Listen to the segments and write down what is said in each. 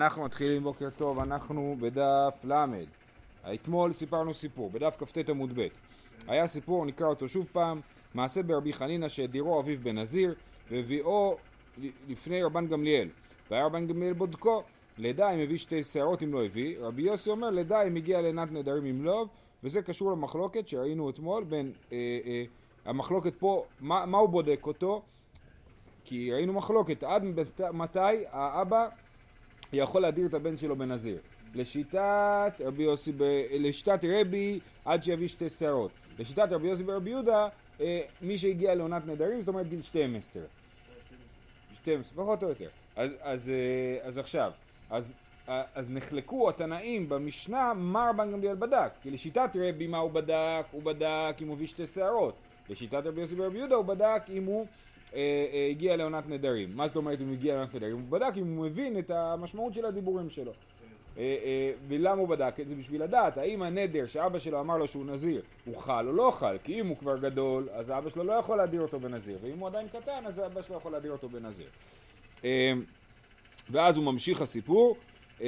אנחנו מתחילים בוקר טוב, אנחנו בדף ל'. אתמול סיפרנו סיפור, בדף כ"ט עמוד ב'. היה סיפור, נקרא אותו שוב פעם, מעשה ברבי חנינא שהדירו אביו בנזיר, והביאו לפני רבן גמליאל. והיה רבן גמליאל בודקו, לידה אם הביא שתי שערות אם לא הביא. רבי יוסי אומר לידה אם הגיע לעינת נדרים אם לא, וזה קשור למחלוקת שראינו אתמול בין, אה, אה, המחלוקת פה, מה, מה הוא בודק אותו? כי ראינו מחלוקת, עד מתי האבא יכול להדיר את הבן שלו בנזיר. לשיטת רבי יוסי, ב... לשיטת רבי עד שיביא שתי שערות. לשיטת רבי יוסי ברבי יהודה, אה, מי שהגיע לעונת נדרים, זאת אומרת גיל 12. 12, פחות או יותר. אז, אז, אה, אז עכשיו, אז, אה, אז נחלקו התנאים במשנה מה רבן גמליאל בדק. כי לשיטת רבי מה הוא בדק? הוא בדק אם הוא הביא שתי שערות. לשיטת רבי יוסי ברבי יהודה הוא בדק אם הוא הגיע לעונת נדרים. מה זאת אומרת אם הוא הגיע לעונת נדרים? הוא בדק אם הוא מבין את המשמעות של הדיבורים שלו. אה, ולמה הוא בדק את זה? בשביל לדעת האם הנדר שאבא שלו אמר לו שהוא נזיר הוא חל או לא חל כי אם הוא כבר גדול אז אבא שלו לא יכול להדיר אותו בנזיר ואם הוא עדיין קטן אז אבא שלו יכול להדיר אותו בנזיר ואז הוא ממשיך הסיפור אמ,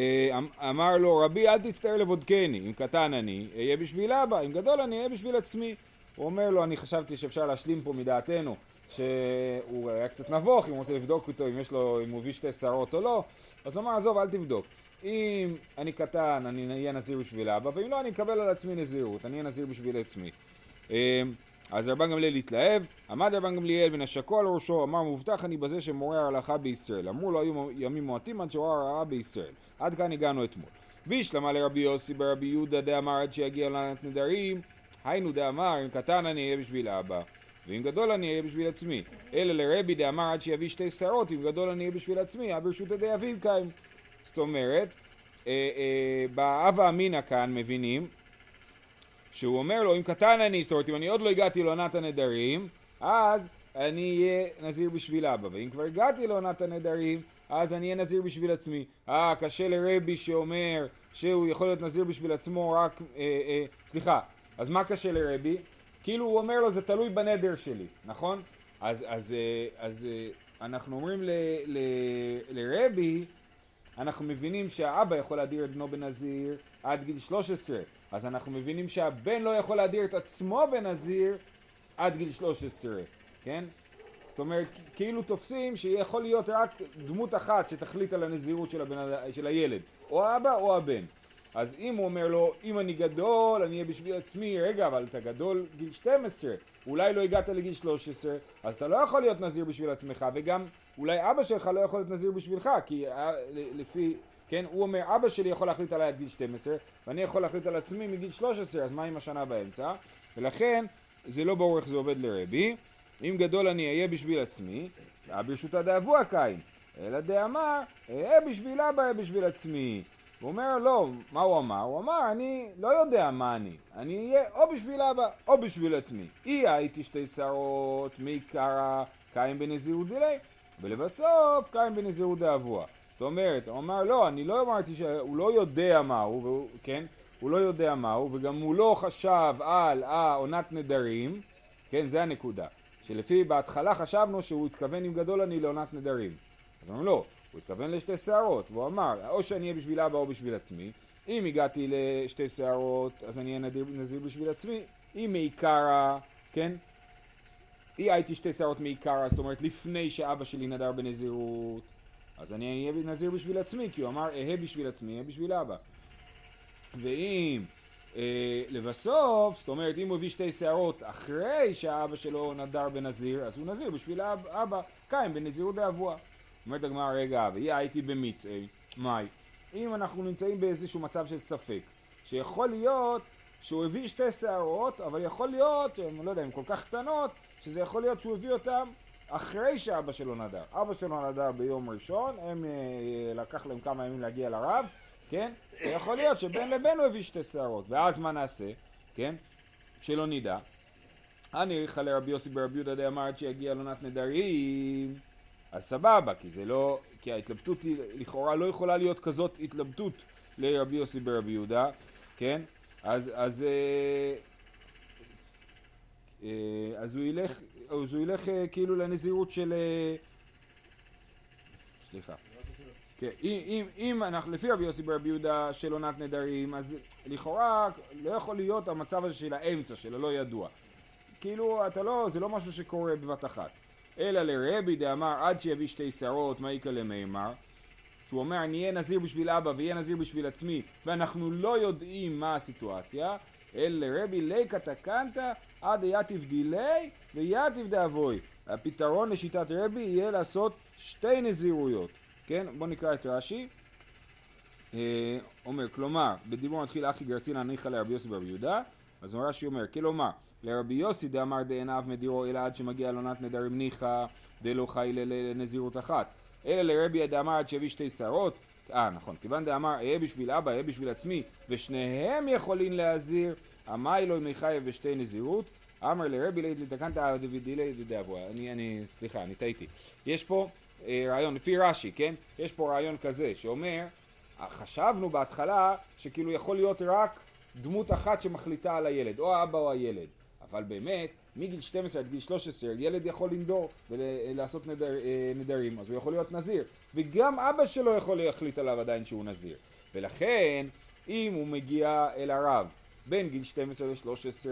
אמר לו רבי אל תצטער לבודקני אם קטן אני אהיה בשביל אבא אם גדול אני אהיה בשביל עצמי הוא אומר לו אני חשבתי שאפשר להשלים פה מדעתנו שהוא היה קצת נבוך, אם הוא רוצה לבדוק אותו, אם יש לו, אם הוא הביא שתי שערות או לא, אז הוא אמר, עזוב, אל תבדוק. אם אני קטן, אני אהיה נזיר בשביל אבא, ואם לא, אני אקבל על עצמי נזירות, אני אהיה נזיר בשביל עצמי. אמ, אז רבן גמליאל התלהב, עמד רבן גמליאל ונשקו על ראשו, אמר מובטח אני בזה שמורה הלכה בישראל. אמרו לו היו ימים מועטים עד שעורר הרעה בישראל. עד כאן הגענו אתמול. והשלמה לרבי יוסי ברבי יהודה דאמר עד שיגיע לענת נדרים, היינו דאמר אם קטן אני אהיה בשביל אבא. ואם גדול אני אהיה בשביל עצמי. אלא לרבי דאמר עד שיביא שתי שערות, אם גדול אני אהיה בשביל עצמי, אה ברשות ידי אביו קיים. זאת אומרת, אה, אה, באבה אמינא כאן מבינים שהוא אומר לו אם קטן אני, זאת אומרת אם אני עוד לא הגעתי לעונת הנדרים, אז אני אהיה נזיר בשביל אבא, ואם כבר הגעתי לעונת הנדרים, אז אני אהיה נזיר בשביל עצמי. אה, קשה לרבי שאומר שהוא יכול להיות נזיר בשביל עצמו רק, אה, אה, סליחה, אז מה קשה לרבי? כאילו הוא אומר לו זה תלוי בנדר שלי, נכון? אז, אז, אה, אז אה, אנחנו אומרים ל, ל, לרבי, אנחנו מבינים שהאבא יכול להדיר את בנו בנזיר עד גיל 13, אז אנחנו מבינים שהבן לא יכול להדיר את עצמו בנזיר עד גיל 13, כן? זאת אומרת, כאילו תופסים שיכול להיות רק דמות אחת שתחליט על הנזירות של, הבן, של הילד, או האבא או הבן. אז אם הוא אומר לו, אם אני גדול, אני אהיה בשביל עצמי, רגע, אבל אתה גדול גיל 12, אולי לא הגעת לגיל 13, אז אתה לא יכול להיות נזיר בשביל עצמך, וגם אולי אבא שלך לא יכול להיות נזיר בשבילך, כי אה, לפי, כן, הוא אומר, אבא שלי יכול להחליט עליי עד גיל 12, ואני יכול להחליט על עצמי מגיל 13, אז מה עם השנה באמצע? ולכן, זה לא ברור איך זה עובד לרבי. אם גדול אני אהיה בשביל עצמי, ברשותא דאבוה קין, אלא דאמר, אהיה בשביל אבא, אהיה בשביל עצמי. הוא אומר לא, מה הוא אמר? הוא אמר אני לא יודע מה אני, אני אהיה או בשביל אבא או בשביל עצמי. אי הייתי שתי שערות, מי קרא קיים בנזירות דילי, ולבסוף קיים בנזירות דאבוה. זאת אומרת, הוא אמר לא, אני לא אמרתי שהוא לא יודע מה הוא, והוא, כן? הוא לא יודע מה הוא, וגם הוא לא חשב על העונת נדרים, כן, זה הנקודה. שלפי בהתחלה חשבנו שהוא התכוון עם גדול אני לעונת נדרים. אז אמרנו לא, הוא התכוון לשתי שערות, והוא אמר, או שאני אהיה בשביל אבא או בשביל עצמי. אם הגעתי לשתי שערות, אז אני אהיה נזיר, נזיר בשביל עצמי. אם מעיקרא, כן? אי הייתי שתי שערות מעיקרא, זאת אומרת לפני שאבא שלי נדר בנזירות, אז אני אהיה נזיר בשביל עצמי, כי הוא אמר, אהיה בשביל עצמי, אהיה בשביל אבא. ואם אה, לבסוף, זאת אומרת, אם הוא הביא שתי שערות אחרי שהאבא שלו נדר בנזיר, אז הוא נזיר בשביל אבא, קיים בנזירות דאבוה. אומרת הגמרא, רגע, ואי הייתי במצעי, מאי? אם אנחנו נמצאים באיזשהו מצב של ספק, שיכול להיות שהוא הביא שתי שערות, אבל יכול להיות, אני לא יודע, הן כל כך קטנות, שזה יכול להיות שהוא הביא אותן אחרי שאבא שלו נדר. אבא שלו נדר ביום ראשון, הם אה, לקח להם כמה ימים להגיע לרב, כן? ויכול להיות שבין לבין הוא הביא שתי שערות, ואז מה נעשה, כן? שלא נדע. אני אריכה לרבי יוסי ברבי יהודה דאמר עד שיגיע לעונת נדרים אז סבבה, כי זה לא, כי ההתלבטות היא לכאורה לא יכולה להיות כזאת התלבטות לרבי יוסי ברבי יהודה, כן? אז, אז, אה, אה, אז הוא ילך, אז הוא ילך אה, כאילו לנזירות של, סליחה, כן, אם, אם, אם אנחנו, לפי רבי יוסי ברבי יהודה של עונת נדרים, אז לכאורה לא יכול להיות המצב הזה של האמצע, של הלא ידוע. כאילו, אתה לא, זה לא משהו שקורה בבת אחת. אלא לרבי דאמר עד שיביא שתי שערות, מה יקא למימר? שהוא אומר אני אהיה נזיר בשביל אבא ואהיה נזיר בשביל עצמי ואנחנו לא יודעים מה הסיטואציה. אלא לרבי ליקא תקנתא עד יתיב דילי ויתיב דאבוי הפתרון לשיטת רבי יהיה לעשות שתי נזירויות. כן? בואו נקרא את רש"י. אה, אומר כלומר בדיבור מתחיל אחי גרסינא ניחא לרבי יוסי ברבי יהודה. אז רש"י אומר כלומר לרבי יוסי דאמר דעיניו מדירו אלא עד שמגיע לעונת נדרים ניחא דלא חי לנזירות אחת. אלא לרבי דאמר עד שיביא שתי שערות אה נכון כיוון דאמר אהיה בשביל אבא אהיה בשביל עצמי ושניהם יכולים להזיר אמי לו מחייב ושתי נזירות אמר לרבי לית לתקנת דוידילי דאבוה אני אני סליחה אני טעיתי. יש פה אה, רעיון לפי רש"י כן? יש פה רעיון כזה שאומר חשבנו בהתחלה שכאילו יכול להיות רק דמות אחת שמחליטה על הילד או האבא או הילד אבל באמת, מגיל 12 עד גיל 13 ילד יכול לנדור ולעשות נדר, אה, נדרים, אז הוא יכול להיות נזיר. וגם אבא שלו יכול להחליט עליו עדיין שהוא נזיר. ולכן, אם הוא מגיע אל הרב בין גיל 12 ל-13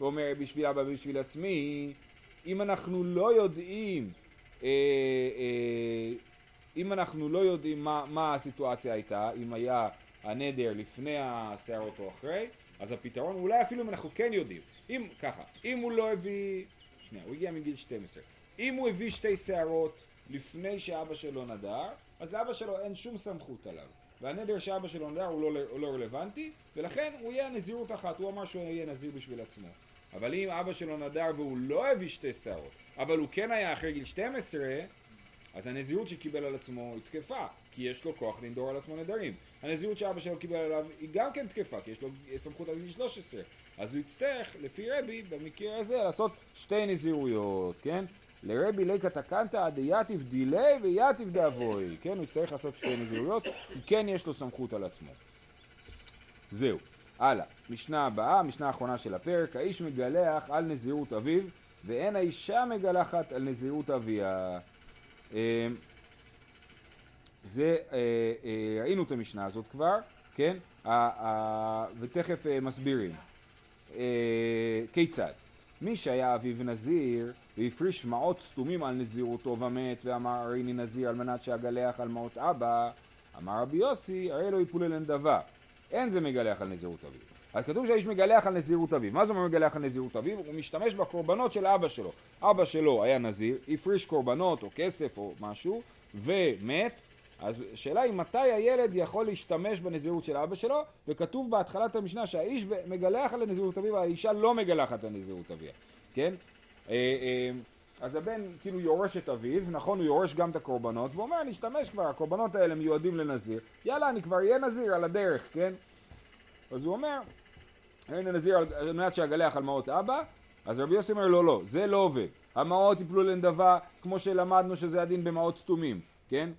ואומר בשביל אבא ובשביל עצמי, אם אנחנו לא יודעים אה, אה, אם אנחנו לא יודעים מה, מה הסיטואציה הייתה, אם היה הנדר לפני הסערות או אחרי, אז הפתרון, אולי אפילו אם אנחנו כן יודעים, אם, ככה, אם הוא לא הביא, שנייה, הוא הגיע מגיל 12, אם הוא הביא שתי שערות לפני שאבא שלו נדר, אז לאבא שלו אין שום סמכות עליו. והנדר שאבא שלו נדר הוא לא, הוא לא רלוונטי, ולכן הוא יהיה נזירות אחת, הוא אמר שהוא יהיה נזיר בשביל עצמו. אבל אם אבא שלו נדר והוא לא הביא שתי שערות, אבל הוא כן היה אחרי גיל 12, אז הנזירות שקיבל על עצמו היא תקפה, כי יש לו כוח לנדור על עצמו נדרים. הנזירות שאבא שלו קיבל עליו היא גם כן תקפה, כי יש לו סמכות על גיל 13. אז הוא יצטרך, לפי רבי, במקרה הזה, לעשות שתי נזירויות, כן? לרבי ליקא תקנתא דייתיב דילי ויתיב דאבוי, כן? הוא יצטרך לעשות שתי נזירויות, כי כן יש לו סמכות על עצמו. זהו. הלאה. משנה הבאה, משנה האחרונה של הפרק, האיש מגלח על נזירות אביו, ואין האישה מגלחת על נזירות אביה. אה, זה, אה, אה, ראינו את המשנה הזאת כבר, כן? ותכף מסבירים. כיצד? מי שהיה אביו נזיר והפריש מעות סתומים על נזירותו ומת ואמר הריני נזיר על מנת שאגלח על מעות אבא אמר רבי יוסי הרי לא יפול אליהם דבר אין זה מגלח על נזירות אביו אז כתוב שהאיש מגלח על נזירות אביו מה זה אומר מגלח על נזירות אביו? הוא משתמש בקורבנות של אבא שלו אבא שלו היה נזיר הפריש קורבנות או כסף או משהו ומת אז השאלה היא מתי הילד יכול להשתמש בנזירות של אבא שלו, וכתוב בהתחלת המשנה שהאיש מגלח על הנזירות אביו, והאישה לא מגלחת על נזירות אביה, כן? אה, אה, אז הבן כאילו יורש את אביו, נכון הוא יורש גם את הקורבנות, והוא אומר אני אשתמש כבר, הקורבנות האלה מיועדים לנזיר, יאללה אני כבר אהיה נזיר על הדרך, כן? אז הוא אומר, הנה נזיר על מנת שאגלח על מעות אבא, אז רבי יוסי אומר לא לא, זה לא עובד, המעות יפלו לנדבה כמו שלמדנו שזה הדין במעות סתומים, כן?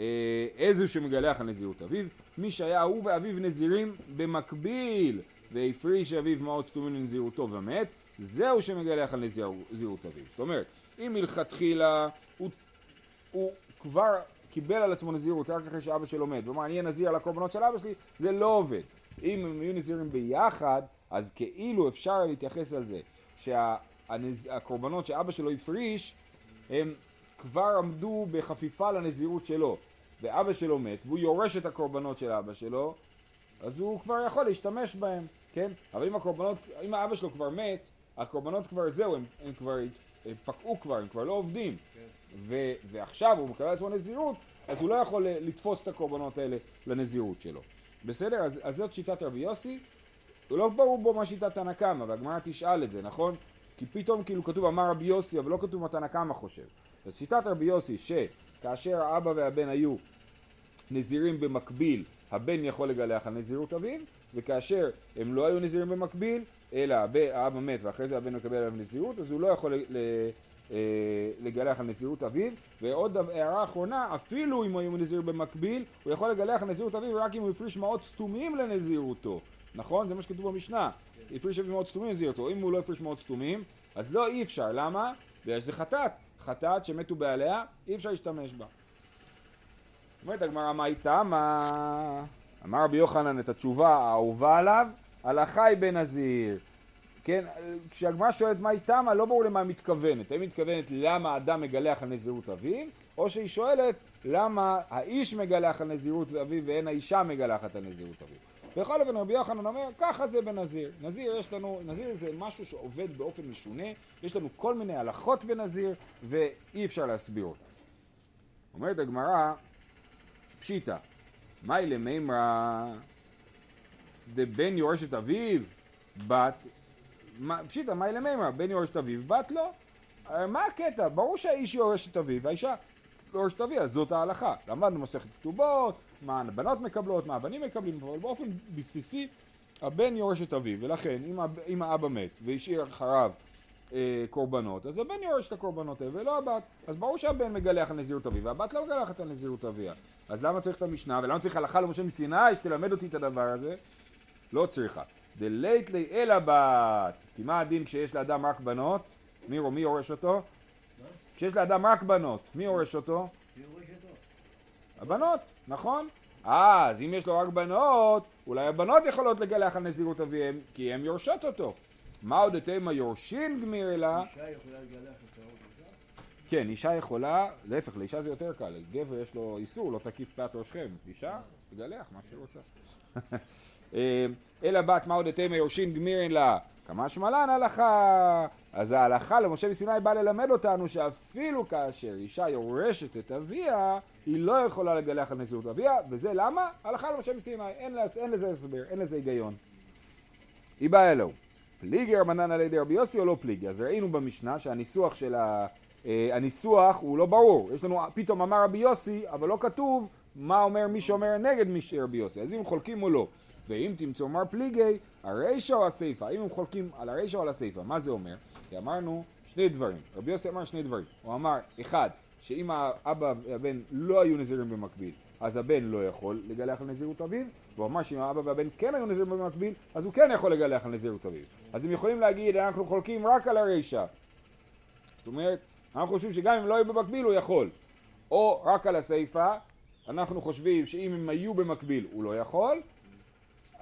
אה, איזה שמגלח על נזירות אביו, מי שהיה הוא ואביו נזירים במקביל והפריש אביו מעות סתומים לנזירותו ומת, זהו שמגלח על נזירות אביו. זאת אומרת, אם מלכתחילה הוא, הוא כבר קיבל על עצמו נזירות רק אחרי שאבא שלו מת, ואומר אני אהיה נזיר על הקורבנות של אבא שלי, זה לא עובד. אם הם יהיו נזירים ביחד, אז כאילו אפשר להתייחס על זה שהקורבנות שאבא שלו הפריש הם כבר עמדו בחפיפה לנזירות שלו. ואבא שלו מת, והוא יורש את הקורבנות של אבא שלו, אז הוא כבר יכול להשתמש בהם, כן? אבל אם הקורבנות, אם האבא שלו כבר מת, הקורבנות כבר זהו, הם, הם כבר הם פקעו כבר, הם כבר לא עובדים. כן. ו, ועכשיו הוא מקבל לעצמו נזירות, אז הוא לא יכול לתפוס את הקורבנות האלה לנזירות שלו. בסדר? אז, אז זאת שיטת רבי יוסי. הוא לא ברור בו מה שיטת תנא קמא, והגמרא תשאל את זה, נכון? כי פתאום כאילו כתוב אמר רבי יוסי, אבל לא כתוב מה תנא קמא חושב. אז שיטת רבי יוסי, ש... כאשר האבא והבן היו נזירים במקביל, הבן יכול לגלח על נזירות אביו, וכאשר הם לא היו נזירים במקביל, אלא האבא מת ואחרי זה הבן מקבל עליו נזירות, אז הוא לא יכול אה, לגלח על נזירות אביו. ועוד הערה אחרונה, אפילו אם היו נזיר במקביל, הוא יכול לגלח על נזירות אביו רק אם הוא הפריש מעות סתומים לנזירותו. נכון? זה מה שכתוב במשנה. הפריש מעות סתומים לנזירותו. אם הוא לא הפריש מעות סתומים, אז לא אי אפשר. למה? בגלל שזה חטאת. חטאת שמתו בעליה, אי אפשר להשתמש בה. אומרת הגמרא, מה איתה? מה... אמר רבי יוחנן את התשובה האהובה עליו, הלכה היא בנזיר. כן, כשהגמרא שואלת מה היא תמה, לא ברור למה היא מתכוונת. האם היא מתכוונת למה האדם מגלח על נזירות אביו, או שהיא שואלת למה האיש מגלח על נזירות אביו ואין האישה מגלחת על נזירות אביו. בכל אופן רבי יוחנן אומר, ככה זה בנזיר. נזיר יש לנו, נזיר זה משהו שעובד באופן משונה, יש לנו כל מיני הלכות בנזיר, ואי אפשר להסביר אותה. אומרת הגמרא, פשיטא, מאי למימרא דבן יורש את אביו, בת, פשיטא מאי למימרא, בן יורש את אביו, בת לא. מה הקטע? ברור שהאיש יורש את אביו, והאישה יורש את אביה, זאת ההלכה. למדנו מסכת כתובות, מה הבנות מקבלות, מה הבנים מקבלים, אבל באופן בסיסי הבן יורש את אביו, ולכן אם, האב, אם האבא מת והשאיר אחריו אה, קורבנות, אז הבן יורש את הקורבנות האלה ולא הבת. אז ברור שהבן מגלח על נזירות אביו, והבת לא מגלחת על נזירות אביה. אז למה צריך את המשנה, ולמה צריך הלכה למשה מסיני שתלמד אותי את הדבר הזה? לא צריכה. דלית לי אלא בת. כי מה הדין כשיש לאדם רק בנות? מי, מי יורש אותו? כשיש לאדם רק בנות, מי יורש אותו? הבנות, נכון? אז אם יש לו רק בנות, אולי הבנות יכולות לגלח על נזירות אביהם, כי הן יורשות אותו. מה עוד אתם יורשין גמיר אלא? אישה יכולה לגלח את האור כן, אישה יכולה, להפך, לאישה זה יותר קל, גבר יש לו איסור, לא תקיף פאת ראשכם, אישה, תגלח מה שהיא רוצה. אה, אלא בת מה עוד אתם יורשין גמירין לה, כמה שמלן הלכה. אז ההלכה למשה מסיני בא ללמד אותנו שאפילו כאשר אישה יורשת את אביה, היא לא יכולה לגלח על נזירות אביה, וזה למה? הלכה למשה מסיני, אין, אין לזה הסבר, אין לזה היגיון. היא באה אלוהו. פליגי רבנן על ידי רבי יוסי או לא פליגי? אז ראינו במשנה שהניסוח של ה... אה, הניסוח הוא לא ברור. יש לנו, פתאום אמר רבי יוסי, אבל לא כתוב מה אומר מי שאומר נגד מי שרבי יוסי. אז אם חולקים או לא. ואם תמצאו מר פליגי, הרישא או הסיפא. אם הם חולקים על הרישא או על הסיפא, מה זה אומר? כי אמרנו שני דברים. רבי יוסי אמר שני דברים. הוא אמר, אחד, שאם האבא והבן לא היו נזירים במקביל, אז הבן לא יכול לגלח על נזירות אביו, והוא אמר שאם האבא והבן כן היו נזירים במקביל, אז הוא כן יכול לגלח על נזירות אביו. אז הם יכולים להגיד, אנחנו חולקים רק על הרישא. זאת אומרת, אנחנו חושבים שגם אם לא היו במקביל הוא יכול. או רק על הסיפא, אנחנו חושבים שאם הם היו במקביל הוא לא יכול.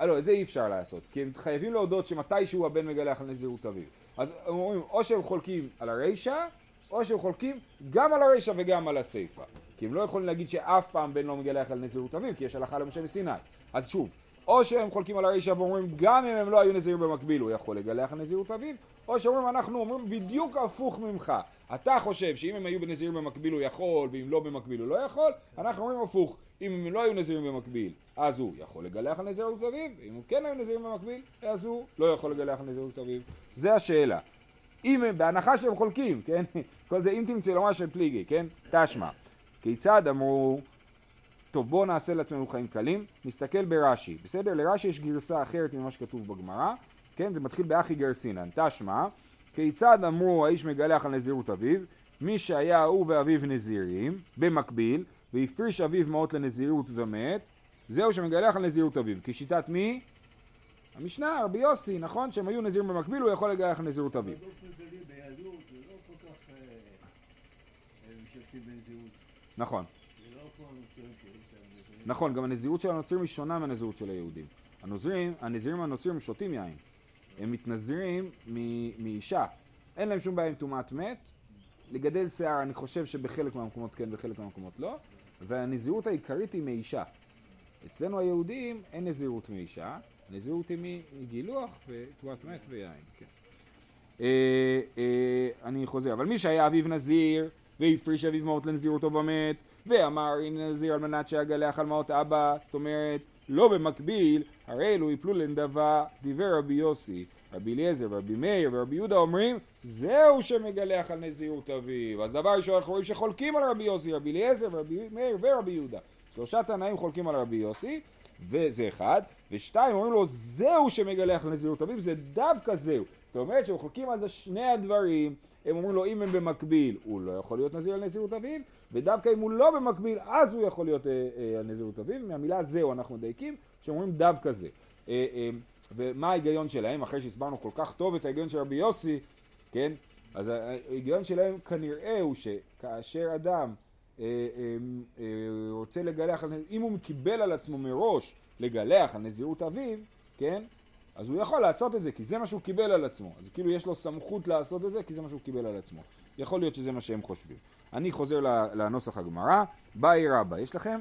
אה, לא, את זה אי אפשר לעשות, כי הם חייבים להודות שמתישהו הבן מגלח על נזירות אביו. אז הם אומרים, או שהם חולקים על הרישא, או שהם חולקים גם על הרישא וגם על הסיפא. כי הם לא יכולים להגיד שאף פעם בן לא מגלח על נזירות אביו, כי יש הלכה למשה מסיני. אז שוב, או שהם חולקים על הרישא ואומרים גם אם הם לא היו נזירים במקביל הוא יכול לגלח על נזירות אביו, או שאומרים אנחנו אומרים בדיוק הפוך ממך. אתה חושב שאם הם היו בנזירים במקביל הוא יכול, ואם לא במקביל הוא לא יכול, אנחנו אומרים הפוך. אם הם לא היו נזירים במקביל, אז הוא יכול לגלח על נזירות אביו, ואם הוא כן היו נזירים במקביל, אז הוא לא יכול לגלח על נזירות אביו. זה השאלה. אם הם, בהנחה שהם חולקים, כן? כל זה אם תמצא לומר של פליגי, כן? תשמע. כיצד אמרו, טוב בואו נעשה לעצמנו חיים קלים, נסתכל ברש"י, בסדר? לרש"י יש גרסה אחרת ממה שכתוב בגמרא, כן? זה מתחיל באחי גרסינן, תשמע, כיצד אמרו האיש מגלח על נזירות אביו, מי שהיה הוא ואביו נזירים, במקביל, והפריש אביו מעות לנזירות ומת, זהו שמגלח על נזירות אביו. כשיטת מי? המשנה, רבי יוסי, נכון? שהם היו נזירים במקביל, הוא יכול לגלח על נזירות אביו. לא אה, אה. נכון. לא. נכון, גם הנזירות של הנוצרים היא שונה מהנזירות של היהודים. הנוזרים, הנזירים הנוצרים שותים יין. הם מתנזרים מ- מאישה. אין להם שום בעיה עם טומאת מת. לגדל שיער, אני חושב שבחלק מהמקומות כן, בחלק מהמקומות לא. והנזירות העיקרית היא מאישה. אצלנו היהודים אין נזירות מאישה, הנזירות היא מגילוח וטומאת מת ויין. כן. אה, אה, אני חוזר, אבל מי שהיה אביו נזיר והפריש אביו מעות לנזירותו ומת ואמר הנה נזיר על מנת שיגלח על מעות אבא, זאת אומרת לא במקביל, הרי אלו יפלו לנדבה דיבר רבי יוסי, רבי אליעזר ורבי מאיר ורבי יהודה אומרים זהו שמגלח על נזירות אביו. אז דבר ראשון אנחנו רואים שחולקים על רבי יוסי, רבי אליעזר ורבי מאיר ורבי יהודה. שלושה תנאים חולקים על רבי יוסי, וזה אחד, ושתיים אומרים לו זהו שמגלח על נזירות אביו, זה דווקא זהו. זאת אומרת שהם חולקים על זה שני הדברים, הם אומרים לו אם הם במקביל הוא לא יכול להיות נזיר על נזירות אביו, ודווקא אם הוא לא במקביל אז הוא יכול להיות אה, אה, על נזירות אביו, מהמילה זהו אנחנו מדייקים, שאומרים דווקא זה. אה, אה, ומה ההיגיון שלהם, אחרי שהסברנו כל כך טוב את ההיגיון של רבי יוסי, כן? אז ההיגיון שלהם כנראה הוא שכאשר אדם אה, אה, אה, רוצה לגלח, אם הוא קיבל על עצמו מראש לגלח על נזירות אביו, כן? אז הוא יכול לעשות את זה, כי זה מה שהוא קיבל על עצמו. אז כאילו יש לו סמכות לעשות את זה, כי זה מה שהוא קיבל על עצמו. יכול להיות שזה מה שהם חושבים. אני חוזר לנוסח הגמרא, באי רבא, יש לכם?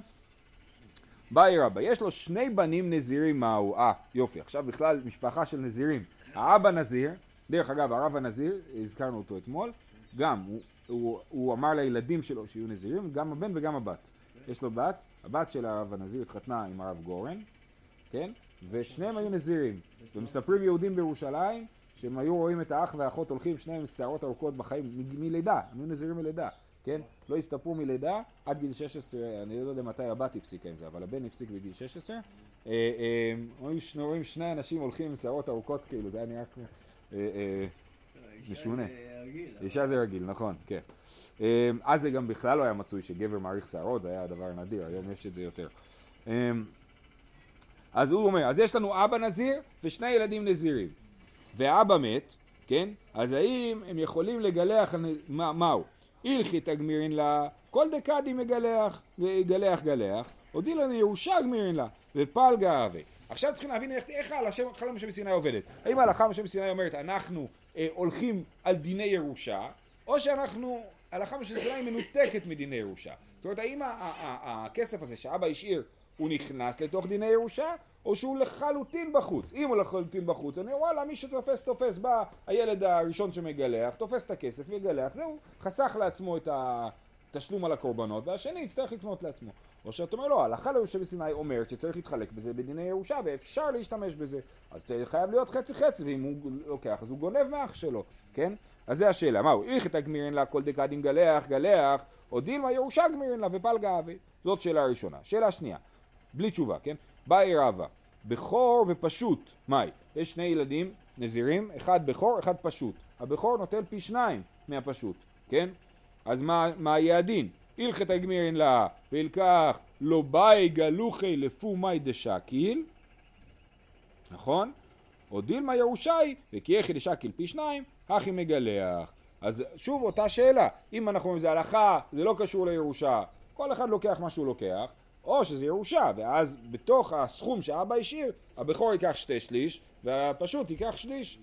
באי רבא, יש לו שני בנים נזירים מהו? אה, יופי, עכשיו בכלל משפחה של נזירים. האבא נזיר, דרך אגב, הרב הנזיר, הזכרנו אותו אתמול, גם, הוא, הוא, הוא אמר לילדים שלו שיהיו נזירים, גם הבן וגם הבת. יש לו בת, הבת של הרב הנזיר התחתנה עם הרב גורן, כן? ושניהם היו נזירים. ומספרים יהודים בירושלים שהם היו רואים את האח והאחות הולכים שניהם עם שערות ארוכות בחיים מלידה, הם היו נזירים מלידה, כן? לא הסתפרו מלידה עד גיל 16, אני לא יודע מתי הבת הפסיקה עם זה, אבל הבן הפסיק בגיל 16. אה, אה, רואים שני אנשים הולכים עם שערות ארוכות כאילו, זה היה נראה כמו... אה, משונה. אישה זה רגיל, נכון, כן. אז זה גם בכלל לא היה מצוי שגבר מעריך שערות, זה היה דבר נדיר, היום יש את זה יותר. אז הוא אומר, אז יש לנו אבא נזיר ושני ילדים נזירים. ואבא מת, כן? אז האם הם יכולים לגלח, מה, מהו? הלכי תגמירין לה, כל דקדי מגלח, גלח גלח, הודי לנו ירושה גמירין לה, ופלגה אהבה. עכשיו צריכים להבין איך, איך ההלכה משה מסיני עובדת. האם ההלכה משה מסיני אומרת אנחנו אה, הולכים על דיני ירושה, או שאנחנו, ההלכה משה מסיני מנותקת מדיני ירושה. זאת אומרת, האם הכסף הזה שאבא השאיר הוא נכנס לתוך דיני ירושה, או שהוא לחלוטין בחוץ. אם הוא לחלוטין בחוץ, אני אומר וואלה, מי שתופס תופס, בא הילד הראשון שמגלח, תופס את הכסף, מגלח, זהו, חסך לעצמו את התשלום על הקורבנות, והשני יצטרך לקנות לעצמו. או שאתה אומר לא, ההלכה ליושב בסיני אומרת שצריך להתחלק בזה בדיני ירושה, ואפשר להשתמש בזה. אז זה חייב להיות חצי חצי, ואם הוא לוקח, אז הוא גונב מאח שלו, כן? אז זה השאלה, מהו? את הגמירין לה כל דקדים גלח, גלח, או דילמה ירושה גמירין לה ופלגה אבי. זאת שאלה ראשונה. שאלה שנייה. בלי תשובה, כן? באי רבא, בכור ופשוט, מאי? יש שני ילדים נזירים, אחד בכור, אחד פשוט. הבכור נוטל פי שניים מהפשוט, כן? אז מה, מה יהיה הדין? הלכת הגמירין לה, וילקח לא באי גלוחי לפו מאי דשקיל, נכון? או דילמה ירושאי, וכי יחי דשקיל פי שניים, הכי מגלח. אז שוב אותה שאלה, אם אנחנו אומרים זה הלכה, זה לא קשור לירושה, כל אחד לוקח מה שהוא לוקח, או שזה ירושה, ואז בתוך הסכום שאבא השאיר, הבכור ייקח שתי שליש, והפשוט ייקח שליש.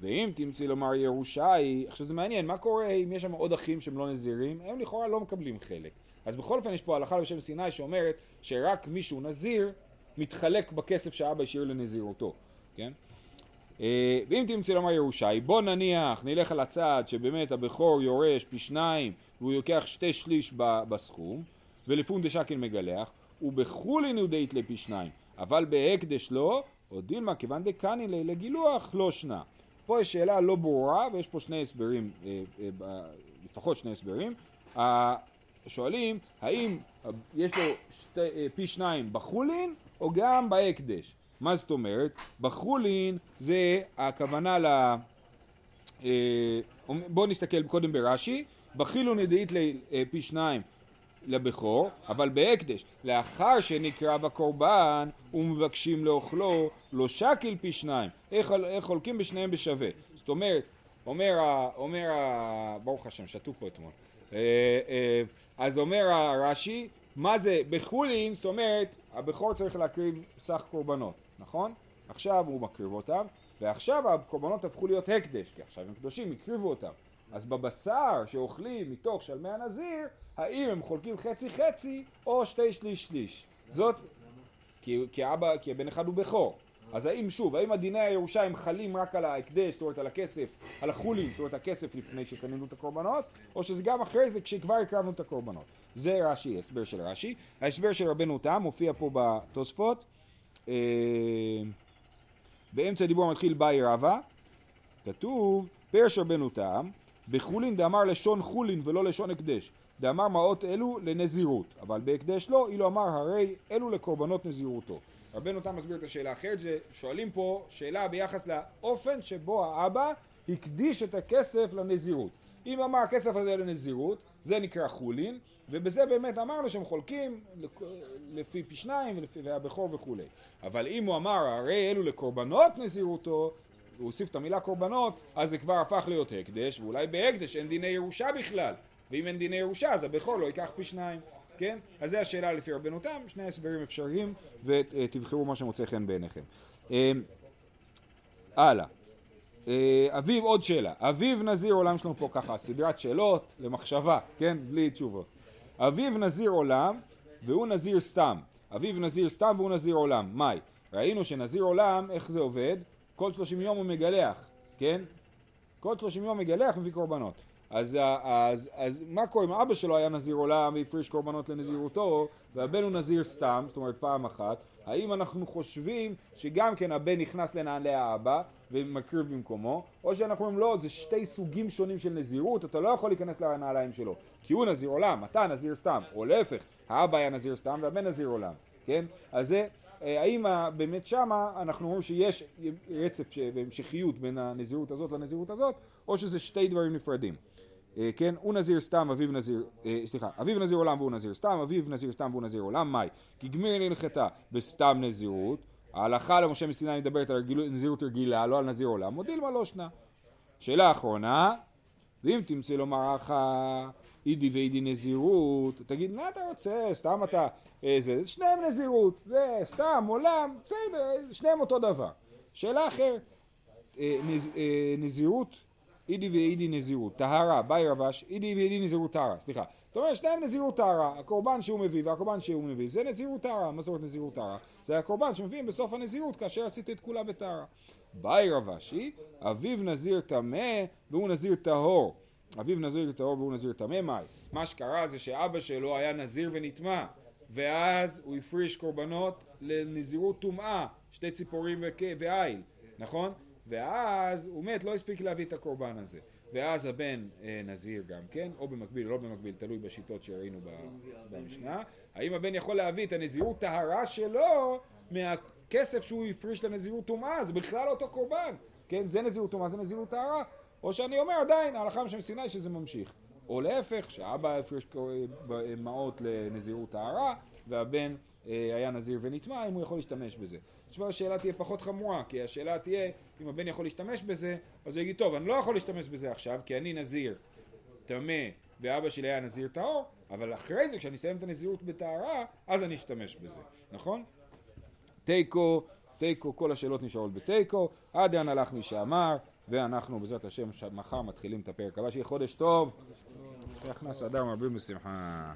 ואם תמצאי לומר ירושה היא, עכשיו זה מעניין, מה קורה אם יש שם עוד אחים שהם לא נזירים? הם לכאורה לא מקבלים חלק. אז בכל אופן יש פה הלכה בשם סיני שאומרת שרק מישהו נזיר מתחלק בכסף שאבא השאיר לנזירותו, כן? אה, ואם תמצא לומר ירושאי, בוא נניח, נלך על הצד שבאמת הבכור יורש פי שניים והוא יוקח שתי שליש בסכום, ולפון דשקל מגלח, ובחולין הוא דאית לפי שניים, אבל בהקדש לא, או דילמה כיוון דקני לגילוח לא שנה. פה יש שאלה לא ברורה ויש פה שני הסברים, אה, אה, לפחות שני הסברים. שואלים האם יש לו שתי, אה, פי שניים בחולין או גם בהקדש. מה זאת אומרת? בחולין זה הכוונה ל... בואו נסתכל קודם ברש"י, בחילון ידעית לפי שניים לבכור, אבל בהקדש, לאחר שנקרב הקורבן ומבקשים לאוכלו, לא שקיל פי שניים. איך, איך חולקים בשניהם בשווה. זאת אומרת, אומר, אומר ברוך השם, שתו פה אתמול. אה, אה, אז אומר הרש"י, מה זה בחולין, זאת אומרת, הבכור צריך להקריב סך קורבנות, נכון? עכשיו הוא מקריב אותם, ועכשיו הקורבנות הפכו להיות הקדש, כי עכשיו הם קדושים, הקריבו אותם. אז בבשר שאוכלים מתוך שלמי הנזיר, האם הם חולקים חצי חצי או שתי שליש שליש. זאת, כי, כי, אבא, כי הבן אחד הוא בכור. אז האם שוב, האם הדיני הירושה הם חלים רק על ההקדש, זאת אומרת על הכסף, על החולין, זאת אומרת הכסף לפני שקנינו את הקורבנות, או שזה גם אחרי זה כשכבר הקרבנו את הקורבנות. זה רש"י, הסבר של רש"י. ההסבר של רבנו תם מופיע פה בתוספות. אה, באמצע הדיבור מתחיל באי רבא, כתוב פרש רבנו תם בחולין דאמר לשון חולין ולא לשון הקדש. דאמר מעות אלו לנזירות, אבל בהקדש לא, אילו אמר הרי אלו לקורבנות נזירותו. רבנו תם מסביר את השאלה האחרת, שואלים פה שאלה ביחס לאופן שבו האבא הקדיש את הכסף לנזירות. אם אמר הכסף הזה לנזירות, זה נקרא חולין, ובזה באמת אמרנו שהם חולקים לפי פי שניים והבכור וכולי. אבל אם הוא אמר הרי אלו לקורבנות נזירותו, הוא הוסיף את המילה קורבנות, אז זה כבר הפך להיות הקדש, ואולי בהקדש אין דיני ירושה בכלל. ואם אין דיני ירושה אז הבכור לא ייקח פי שניים, כן? אז זו השאלה לפי רבנו תם, שני הסברים אפשריים ותבחרו מה שמוצא חן בעיניכם. אה, הלאה. אה, אביב, עוד שאלה. אביב נזיר עולם שלנו פה ככה, סדרת שאלות למחשבה, כן? בלי תשובות. אביב נזיר עולם והוא נזיר סתם. אביב נזיר סתם והוא נזיר עולם. מאי? ראינו שנזיר עולם, איך זה עובד? כל שלושים יום הוא מגלח, כן? כל שלושים יום מגלח מביא קורבנות. אז, אז, אז מה קורה אם אבא שלו היה נזיר עולם והפריש קורבנות לנזירותו והבן הוא נזיר סתם, זאת אומרת פעם אחת, האם אנחנו חושבים שגם כן הבן נכנס לנעלי האבא ומקריב במקומו, או שאנחנו אומרים לא, זה שתי סוגים שונים של נזירות, אתה לא יכול להיכנס לנעליים שלו, כי הוא נזיר עולם, אתה נזיר סתם, או להפך, האבא היה נזיר סתם והבן נזיר עולם, כן? אז זה, אה, האם באמת שמה אנחנו אומרים שיש רצף והמשכיות בין הנזירות הזאת לנזירות הזאת, או שזה שתי דברים נפרדים. אה, כן, הוא נזיר סתם, אביו נזיר, אה, סליחה, אביו נזיר עולם והוא נזיר סתם, אביו נזיר סתם והוא נזיר עולם, מאי? כי גמיר ננחתה בסתם נזירות, ההלכה למשה מסיני מדברת על נזירות רגילה, לא על נזיר עולם, מודילמה לא שנה. שאלה אחרונה, ואם תמצא לומר לך אידי ואידי נזירות, תגיד מה אתה רוצה, סתם אתה, איזה, שניהם נזירות, זה סתם עולם, בסדר, שניהם אותו דבר. שאלה אחרת, אה, נז, נזירות אידי ואידי נזירות, טהרה, באי רבש, אידי ואידי נזירות טהרה, סליחה. זאת אומרת, שניהם נזירות טהרה, הקורבן שהוא מביא והקורבן שהוא מביא, זה נזירות טהרה, מסורת נזירות טהרה. זה הקורבן שמביאים בסוף הנזירות כאשר עשית את כולה בטהרה. באי רבשי, אביו נזיר טמא והוא נזיר טהור. אביו נזיר טהור והוא נזיר טמא, מאי? מה שקרה זה שאבא שלו היה נזיר ונטמא, ואז הוא הפריש קורבנות לנזירות טומאה, שתי ציפורים ועיל, נכון? ואז הוא מת, לא הספיק להביא את הקורבן הזה. ואז הבן אה, נזיר גם כן, או במקביל לא במקביל, תלוי בשיטות שראינו במשנה. האם הבן יכול להביא את הנזירות טהרה שלו מהכסף שהוא הפריש לנזירות טומאה, זה בכלל אותו קורבן. כן, זה נזירות טומאה, זה נזירות טהרה. או שאני אומר עדיין, ההלכה משם סיני שזה ממשיך. או להפך, שאבא הפריש מעות לנזירות טהרה, והבן אה, היה נזיר ונטמע, אם הוא יכול להשתמש בזה. עכשיו השאלה תהיה פחות חמורה, כי השאלה תהיה, אם הבן יכול להשתמש בזה, אז הוא יגיד, טוב, אני לא יכול להשתמש בזה עכשיו, כי אני נזיר טמא, ואבא שלי היה נזיר טהור, אבל אחרי זה, כשאני אסיים את הנזירות בטהרה, אז אני אשתמש בזה, נכון? תיקו, תיקו, כל השאלות נשארות בתיקו, עד לאן הלך מי שאמר, ואנחנו בעזרת השם מחר מתחילים את הפרק הבא, שיהיה חודש טוב, הכנס אדם רבים בשמחה.